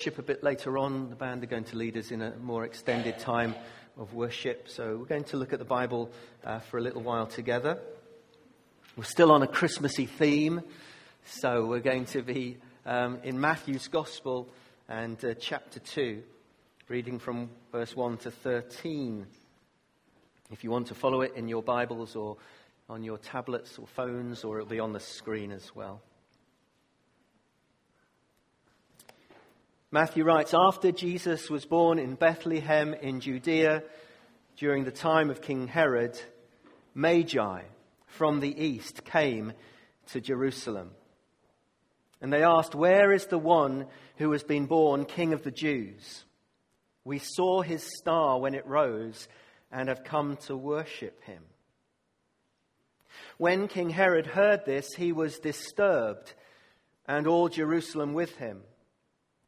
worship a bit later on. The band are going to lead us in a more extended time of worship. So we're going to look at the Bible uh, for a little while together. We're still on a Christmassy theme. So we're going to be um, in Matthew's Gospel and uh, chapter 2, reading from verse 1 to 13. If you want to follow it in your Bibles or on your tablets or phones, or it'll be on the screen as well. Matthew writes After Jesus was born in Bethlehem in Judea during the time of King Herod, Magi from the east came to Jerusalem. And they asked, Where is the one who has been born King of the Jews? We saw his star when it rose and have come to worship him. When King Herod heard this, he was disturbed, and all Jerusalem with him.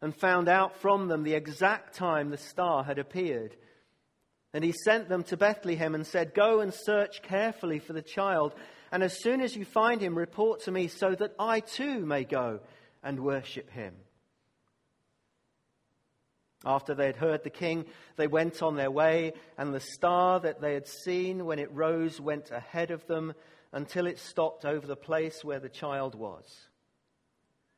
and found out from them the exact time the star had appeared. And he sent them to Bethlehem and said, Go and search carefully for the child, and as soon as you find him, report to me so that I too may go and worship him. After they had heard the king, they went on their way, and the star that they had seen when it rose went ahead of them until it stopped over the place where the child was.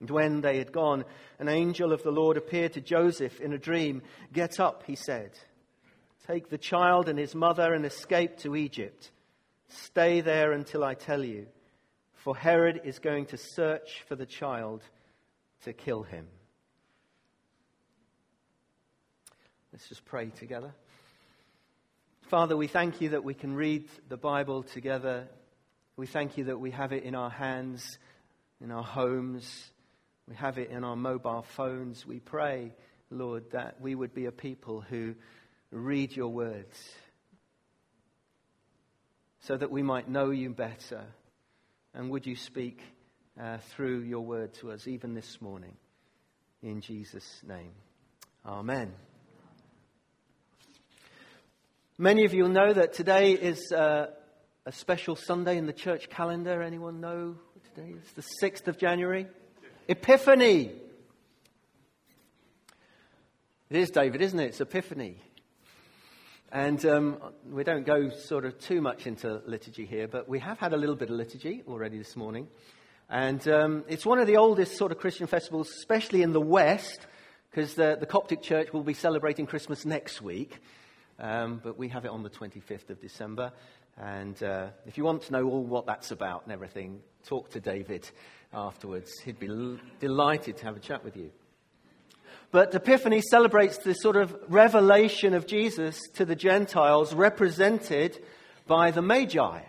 And when they had gone, an angel of the Lord appeared to Joseph in a dream. Get up, he said. Take the child and his mother and escape to Egypt. Stay there until I tell you, for Herod is going to search for the child to kill him. Let's just pray together. Father, we thank you that we can read the Bible together. We thank you that we have it in our hands, in our homes, we have it in our mobile phones. We pray, Lord, that we would be a people who read your words so that we might know you better. And would you speak uh, through your word to us even this morning? In Jesus' name. Amen. Many of you will know that today is uh, a special Sunday in the church calendar. Anyone know today is the 6th of January? Epiphany. It is, David, isn't it? It's Epiphany. And um, we don't go sort of too much into liturgy here, but we have had a little bit of liturgy already this morning. And um, it's one of the oldest sort of Christian festivals, especially in the West, because the, the, Coptic Church will be celebrating Christmas next week. Um, but we have it on the 25th of December. And uh, if you want to know all what that's about and everything, talk to David afterwards. He'd be l- delighted to have a chat with you. But Epiphany celebrates this sort of revelation of Jesus to the Gentiles represented by the Magi.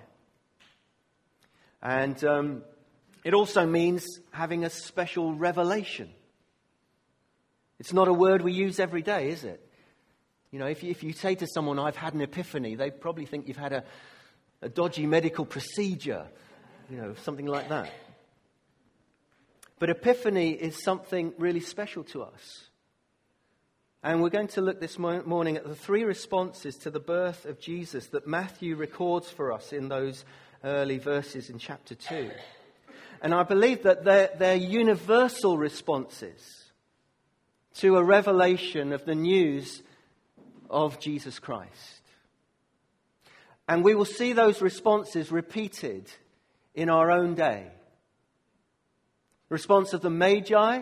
And um, it also means having a special revelation. It's not a word we use every day, is it? You know, if you, if you say to someone, I've had an epiphany, they probably think you've had a, a dodgy medical procedure, you know, something like that. But Epiphany is something really special to us. And we're going to look this morning at the three responses to the birth of Jesus that Matthew records for us in those early verses in chapter 2. And I believe that they're, they're universal responses to a revelation of the news of Jesus Christ. And we will see those responses repeated in our own day the response of the Magi,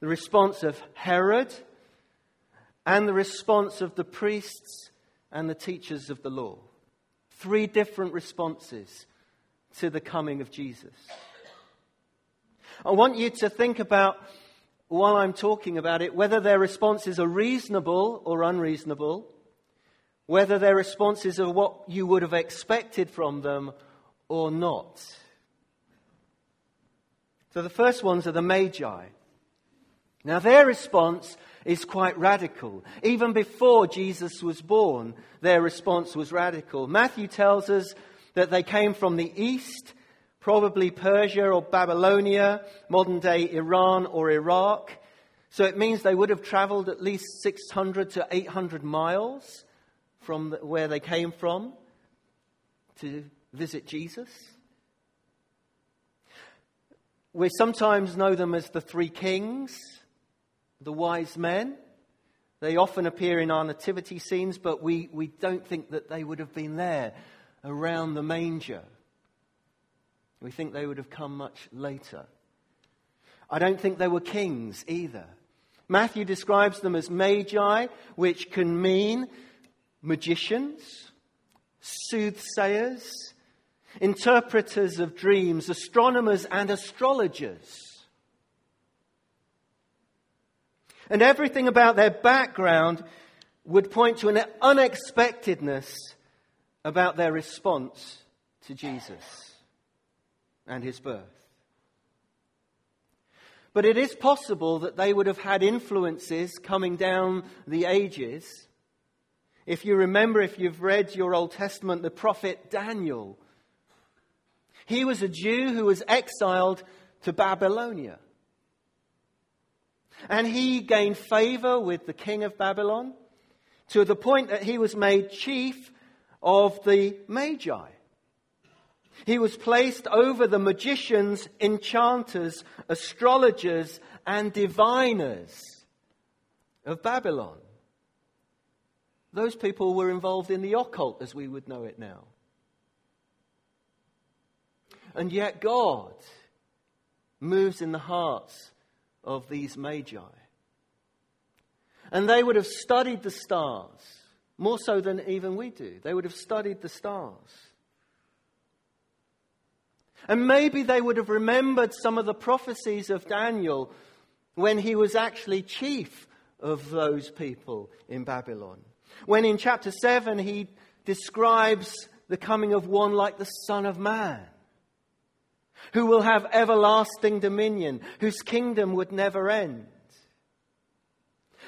the response of Herod, and the response of the priests and the teachers of the law. Three different responses to the coming of Jesus. I want you to think about, while I'm talking about it, whether their responses are reasonable or unreasonable, whether their responses are what you would have expected from them or not. So the first ones are the Magi. Now, their response is quite radical. Even before Jesus was born, their response was radical. Matthew tells us that they came from the east, probably Persia or Babylonia, modern day Iran or Iraq. So it means they would have traveled at least 600 to 800 miles from where they came from to visit Jesus. We sometimes know them as the three kings the wise men. They often appear in our nativity scenes, but we, we don't think that they would have been there around the manger. We think they would have come much later. I don't think they were kings either. Matthew describes them as magi, which can mean magicians, soothsayers, interpreters of dreams, astronomers, and astrologers. And everything about their background would point to an unexpectedness about their response to Jesus and his birth. But it is possible that they would have had influences coming down the ages. If you remember, if you've read your Old Testament, the prophet Daniel, he was a Jew who was exiled to Babylonia. And he gained favor with the king of Babylon to the point that he was made chief of the Magi. He was placed over the magicians, enchanters, astrologers, and diviners of Babylon. Those people were involved in the occult as we would know it now. And yet God moves in the hearts of these magi. And they would have studied the stars, more so than even we do. They would have studied the stars. And maybe they would have remembered some of the prophecies of Daniel when he was actually chief of those people in Babylon. When in chapter 7 he describes the coming of one like the Son of Man who will have everlasting dominion, whose kingdom would never end.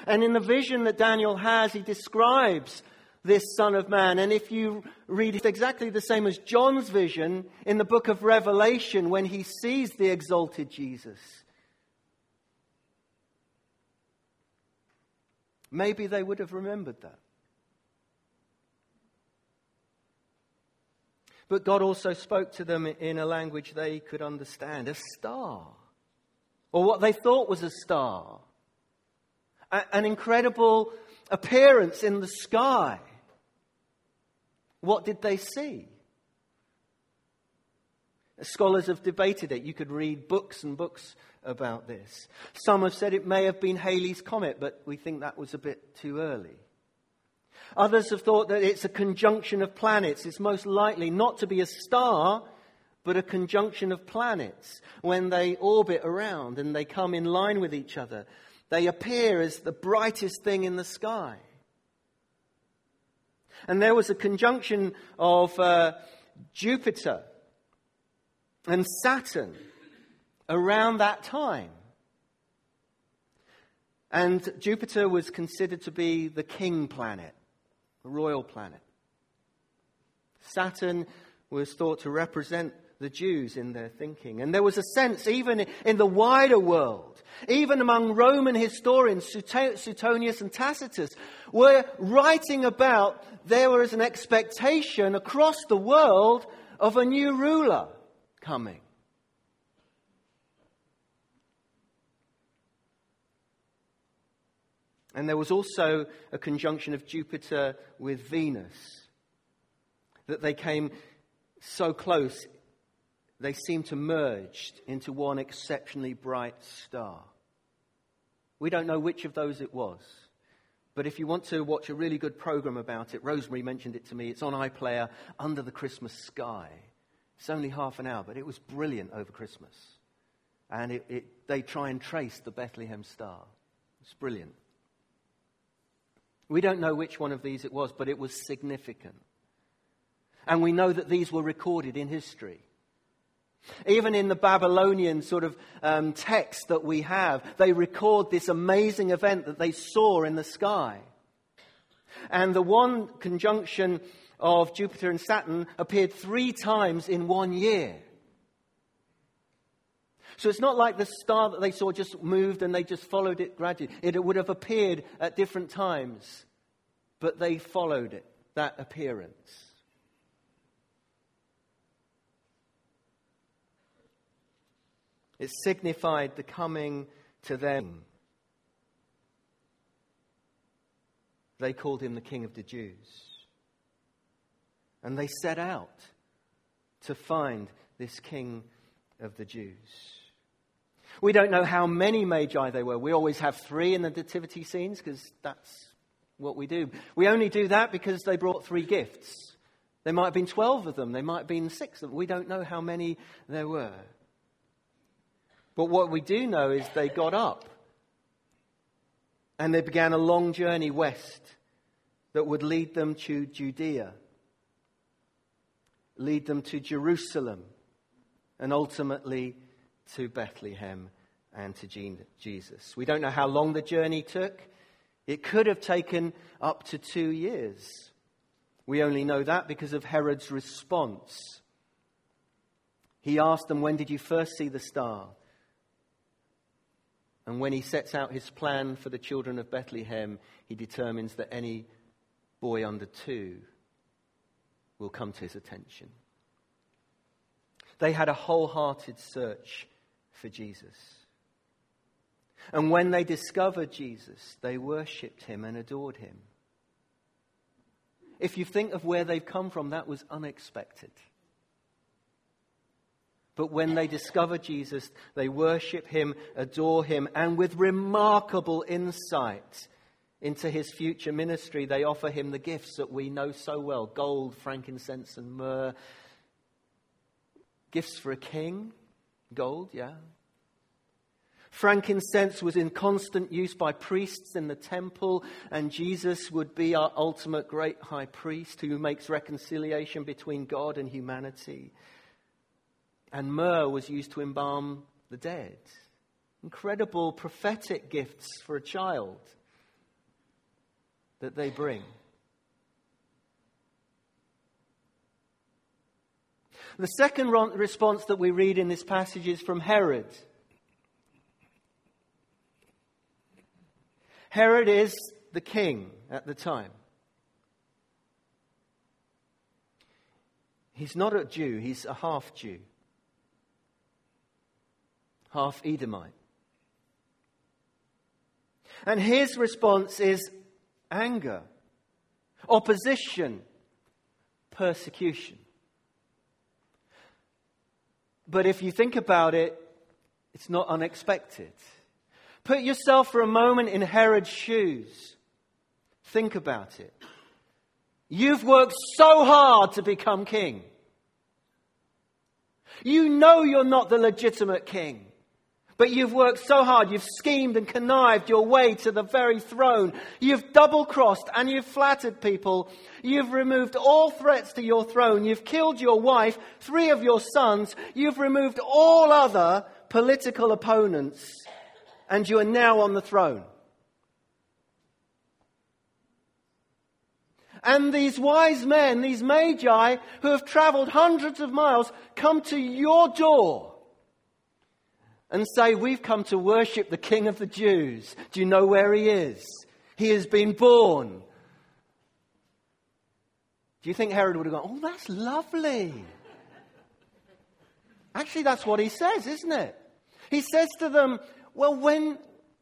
And in the vision that Daniel has, he describes this Son of Man. And if you read it exactly the same as John's vision in the book of Revelation when he sees the exalted Jesus. Maybe they would have remembered that. But God also spoke to them in a language they could understand a star, or what they thought was a star, an incredible appearance in the sky. What did they see? Scholars have debated it. You could read books and books about this. Some have said it may have been Halley's Comet, but we think that was a bit too early. Others have thought that it's a conjunction of planets. It's most likely not to be a star, but a conjunction of planets. When they orbit around and they come in line with each other, they appear as the brightest thing in the sky. And there was a conjunction of uh, Jupiter and Saturn around that time. And Jupiter was considered to be the king planet royal planet. Saturn was thought to represent the Jews in their thinking. And there was a sense, even in the wider world, even among Roman historians, Suetonius and Tacitus, were writing about there was an expectation across the world of a new ruler coming. And there was also a conjunction of Jupiter with Venus. That they came so close, they seemed to merge into one exceptionally bright star. We don't know which of those it was, But if you want to watch a really good program about it, Rosemary mentioned it to me. It's on iPlayer, Under the Christmas Sky. It's only half an hour, but it was brilliant over Christmas. And it, it, they try and trace the Bethlehem star. It's brilliant. We don't know which one of these it was, but it was significant. And we know that these were recorded in history. Even in the Babylonian sort of um, text that we have, they record this amazing event that they saw in the sky. And the one conjunction of Jupiter and Saturn appeared three times in one year. So it's not like the star that they saw just moved and they just followed it gradually. It would have appeared at different times, but they followed it, that appearance. It signified the coming to them. They called him the King of the Jews. And they set out to find this King of the Jews. We don't know how many magi they were. We always have three in the nativity scenes because that's what we do. We only do that because they brought three gifts. There might have been 12 of them, there might have been six of them. We don't know how many there were. But what we do know is they got up and they began a long journey west that would lead them to Judea, lead them to Jerusalem, and ultimately to Bethlehem and to Jesus. We don't know how long the journey took. It could have taken up to two years. We only know that because of Herod's response. He asked them, When did you first see the star? And when he sets out his plan for the children of Bethlehem, he determines that any boy under two will come to his attention. They had a wholehearted search for Jesus. And when they discovered Jesus, they worshipped him and adored him. If you think of where they've come from, that was unexpected. But when they discover Jesus, they worship him, adore him, and with remarkable insight into his future ministry, they offer him the gifts that we know so well gold, frankincense, and myrrh. Gifts for a king? Gold, yeah. Frankincense was in constant use by priests in the temple, and Jesus would be our ultimate great high priest who makes reconciliation between God and humanity. And myrrh was used to embalm the dead. Incredible prophetic gifts for a child that they bring. The second response that we read in this passage is from Herod. Herod is the king at the time. He's not a Jew, he's a half Jew half Edomite. And his response is anger, opposition, persecution. But if you think about it, it's not unexpected. Put yourself for a moment in Herod's shoes. Think about it. You've worked so hard to become king. You know you're not the legitimate king. But you've worked so hard, you've schemed and connived your way to the very throne. You've double crossed and you've flattered people. You've removed all threats to your throne. You've killed your wife, three of your sons. You've removed all other political opponents. And you are now on the throne. And these wise men, these magi who have traveled hundreds of miles, come to your door and say, We've come to worship the King of the Jews. Do you know where he is? He has been born. Do you think Herod would have gone, Oh, that's lovely? Actually, that's what he says, isn't it? He says to them, Well, when,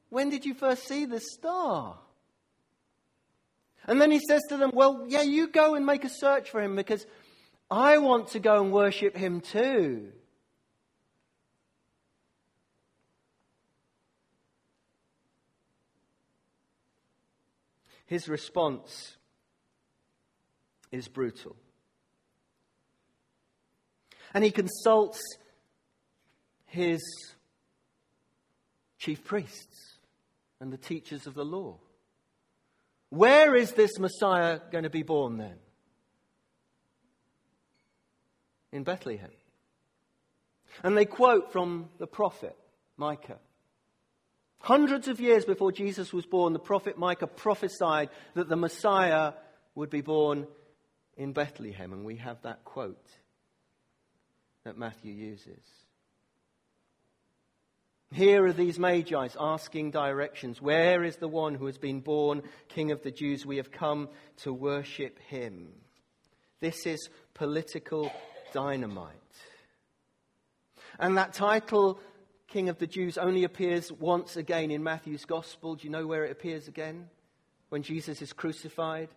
when did you first see the star? And then he says to them, Well, yeah, you go and make a search for him because I want to go and worship him too. His response is brutal. And he consults his chief priests and the teachers of the law. Where is this Messiah going to be born then? In Bethlehem. And they quote from the prophet Micah. Hundreds of years before Jesus was born, the prophet Micah prophesied that the Messiah would be born in Bethlehem. And we have that quote that Matthew uses. Here are these magi asking directions. Where is the one who has been born King of the Jews? We have come to worship him. This is political dynamite. And that title, King of the Jews, only appears once again in Matthew's Gospel. Do you know where it appears again? When Jesus is crucified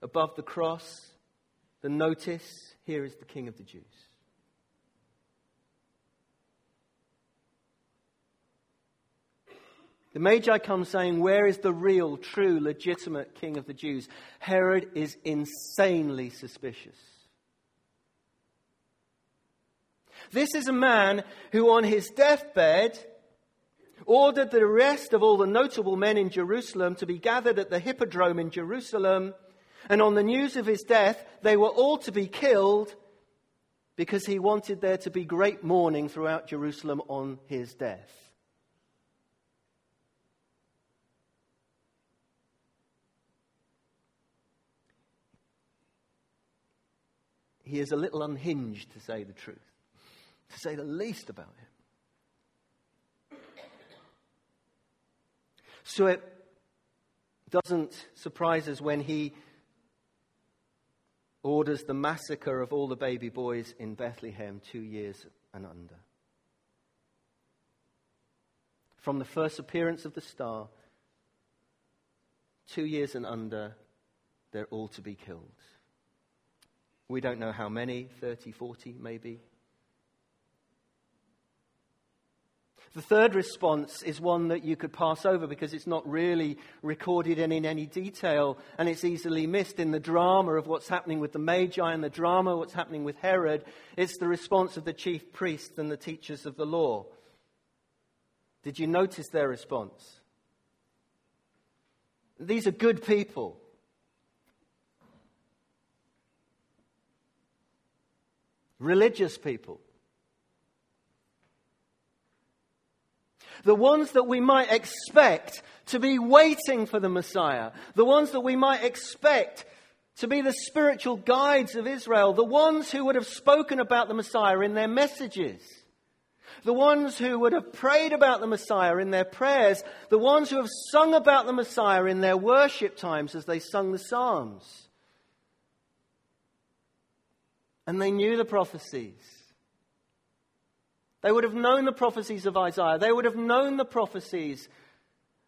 above the cross. The notice here is the King of the Jews. The Magi come saying, Where is the real, true, legitimate king of the Jews? Herod is insanely suspicious. This is a man who, on his deathbed, ordered the arrest of all the notable men in Jerusalem to be gathered at the Hippodrome in Jerusalem. And on the news of his death, they were all to be killed because he wanted there to be great mourning throughout Jerusalem on his death. he is a little unhinged, to say the truth, to say the least about him. So it doesn't surprise us when he orders the massacre of all the baby boys in Bethlehem two years and under. From the first appearance of the star, two years and under, they're all to be killed. We don't know how many 30, 40, maybe. The third response is one that you could pass over because it's not really recorded in, in any detail and it's easily missed in the drama of what's happening with the Magi and the drama of what's happening with Herod. It's the response of the chief priests and the teachers of the law. Did you notice their response? These are good people. religious people. The ones that we might expect to be waiting for the Messiah, the ones that we might expect to be the spiritual guides of Israel, the ones who would have spoken about the Messiah in their messages, the ones who would have prayed about the Messiah in their prayers, the ones who have sung about the Messiah in their worship times as they sung the Psalms. And they knew the prophecies. They would have known the prophecies of Isaiah. They would have known the prophecies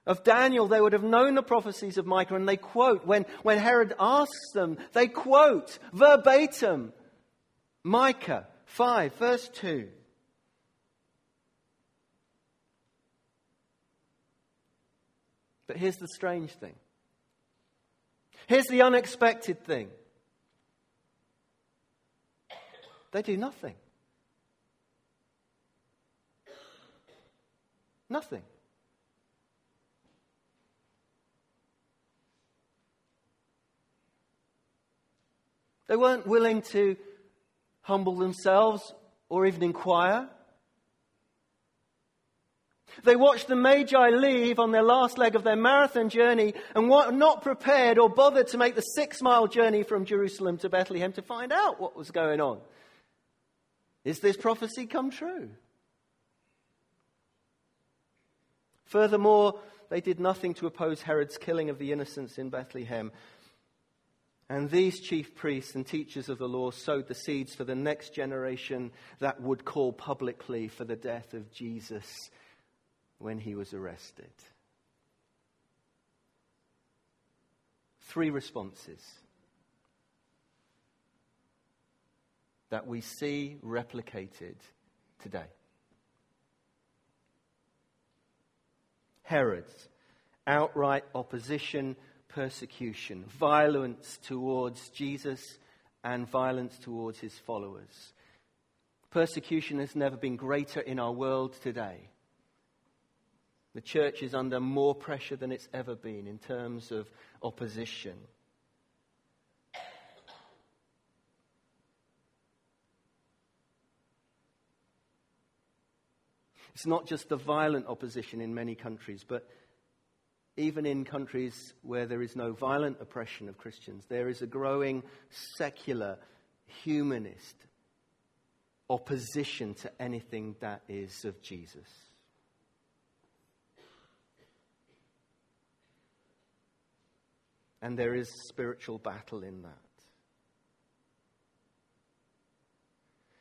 of Daniel. They would have known the prophecies of Micah. And they quote, when, when Herod asks them, they quote verbatim Micah 5, verse 2. But here's the strange thing. Here's the unexpected thing. They do nothing. Nothing. They weren't willing to humble themselves or even inquire. They watched the Magi leave on their last leg of their marathon journey and were not prepared or bothered to make the six mile journey from Jerusalem to Bethlehem to find out what was going on. Is this prophecy come true? Furthermore, they did nothing to oppose Herod's killing of the innocents in Bethlehem. And these chief priests and teachers of the law sowed the seeds for the next generation that would call publicly for the death of Jesus when he was arrested. Three responses that we see replicated today. Herod's outright opposition persecution, violence towards Jesus and violence towards his followers. Persecution has never been greater in our world today. The church is under more pressure than it's ever been in terms of opposition. It's not just the violent opposition in many countries, but even in countries where there is no violent oppression of Christians, there is a growing secular, humanist opposition to anything that is of Jesus. And there is spiritual battle in that.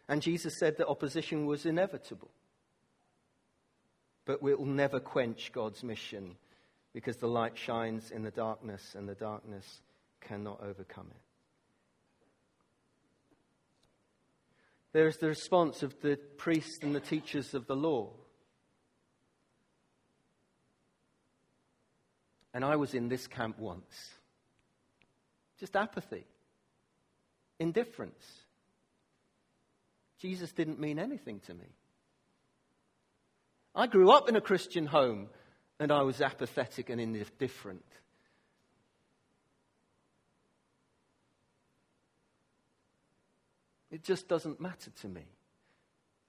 And Jesus said that opposition was inevitable. But it will never quench God's mission because the light shines in the darkness and the darkness cannot overcome it. There is the response of the priests and the teachers of the law. And I was in this camp once. Just apathy, indifference. Jesus didn't mean anything to me. I grew up in a Christian home and I was apathetic and indifferent. It just doesn't matter to me.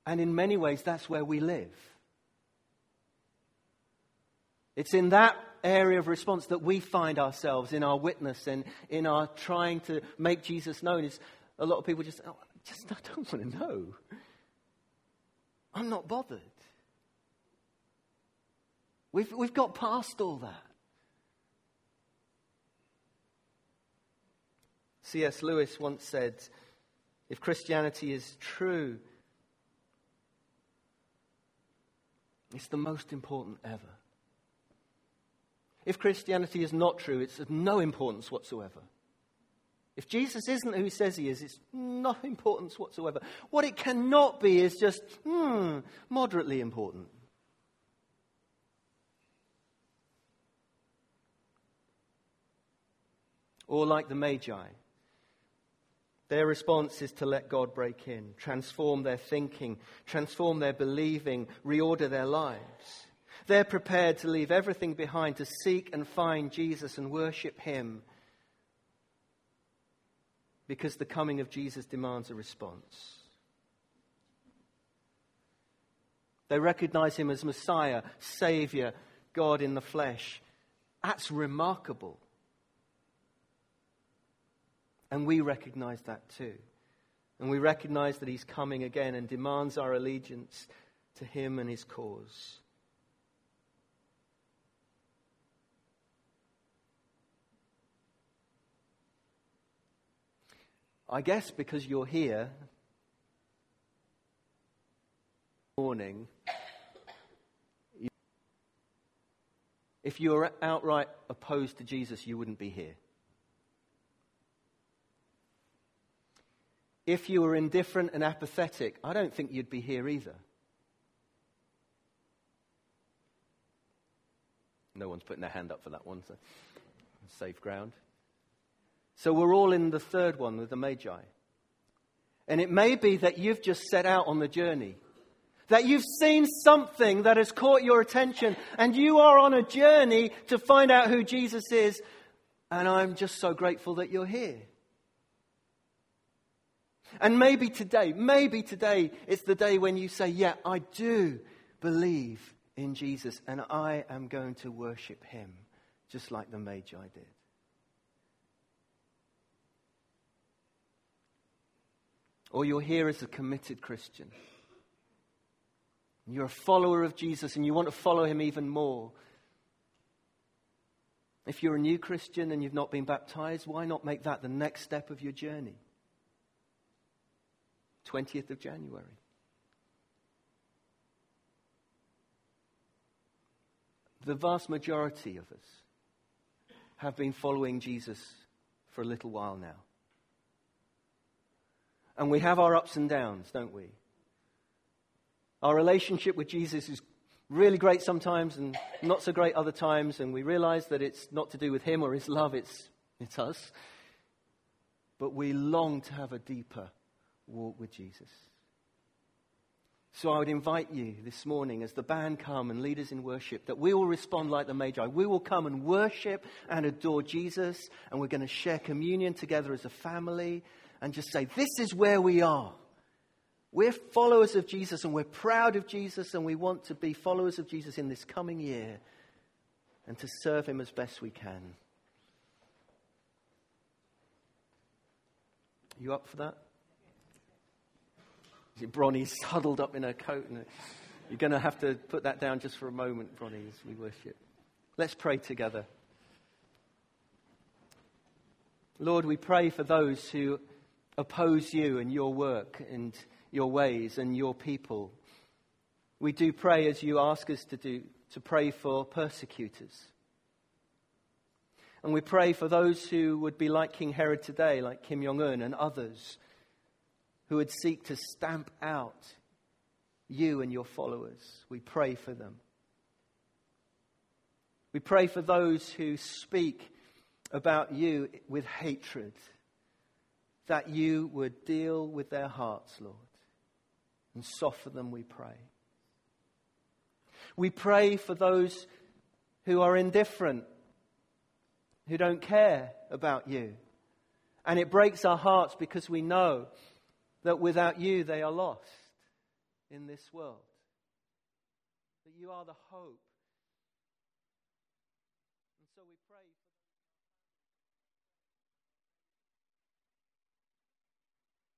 And in many ways, that's where we live. It's in that area of response that we find ourselves in our witness and in our trying to make Jesus known. Is a lot of people just, oh, just I don't want to know. I'm not bothered. We've, we've got past all that. C.S. Lewis once said, if Christianity is true, it's the most important ever. If Christianity is not true, it's of no importance whatsoever. If Jesus isn't who he says he is, it's no importance whatsoever. What it cannot be is just, hmm, moderately important. Or like the Magi. Their response is to let God break in, transform their thinking, transform their believing, reorder their lives. They're prepared to leave everything behind to seek and find Jesus and worship Him because the coming of Jesus demands a response. They recognize Him as Messiah, Savior, God in the flesh. That's remarkable. And we recognize that too. And we recognize that He's coming again and demands our allegiance to Him and His cause. I guess because you're here morning, if you were outright opposed to Jesus, you wouldn't be here. If you were indifferent and apathetic, I don't think you'd be here either. No one's putting their hand up for that one, so safe ground. So we're all in the third one with the Magi. And it may be that you've just set out on the journey, that you've seen something that has caught your attention, and you are on a journey to find out who Jesus is. And I'm just so grateful that you're here. And maybe today, maybe today it's the day when you say, Yeah, I do believe in Jesus, and I am going to worship him, just like the Magi did. or you're here as a committed Christian. You're a follower of Jesus and you want to follow him even more. If you're a new Christian and you've not been baptized, why not make that the next step of your journey? 20th of January. The vast majority of us have been following Jesus for a little while now. And we have our ups and downs, don't we? Our relationship with Jesus is really great sometimes and not so great other times, and we realize that it's not to do with Him or His love, it's, it's us. But we long to have a deeper walk with Jesus. So I would invite you this morning as the band come and lead us in worship that we will respond like the Magi. We will come and worship and adore Jesus, and we're going to share communion together as a family and just say, This is where we are. We're followers of Jesus and we're proud of Jesus and we want to be followers of Jesus in this coming year and to serve him as best we can. You up for that? Bronny's huddled up in her coat. And you're going to have to put that down just for a moment, Bronny, as we worship. Let's pray together. Lord, we pray for those who oppose you and your work and your ways and your people. We do pray as you ask us to do, to pray for persecutors. And we pray for those who would be like King Herod today, like Kim Jong un and others, who would seek to stamp out you and your followers. We pray for them. We pray for those who speak about you with hatred, that you would deal with their hearts, Lord, and soften them, we pray. We pray for those who are indifferent, who don't care about you. And it breaks our hearts because we know that without you they are lost in this world. That you are the hope.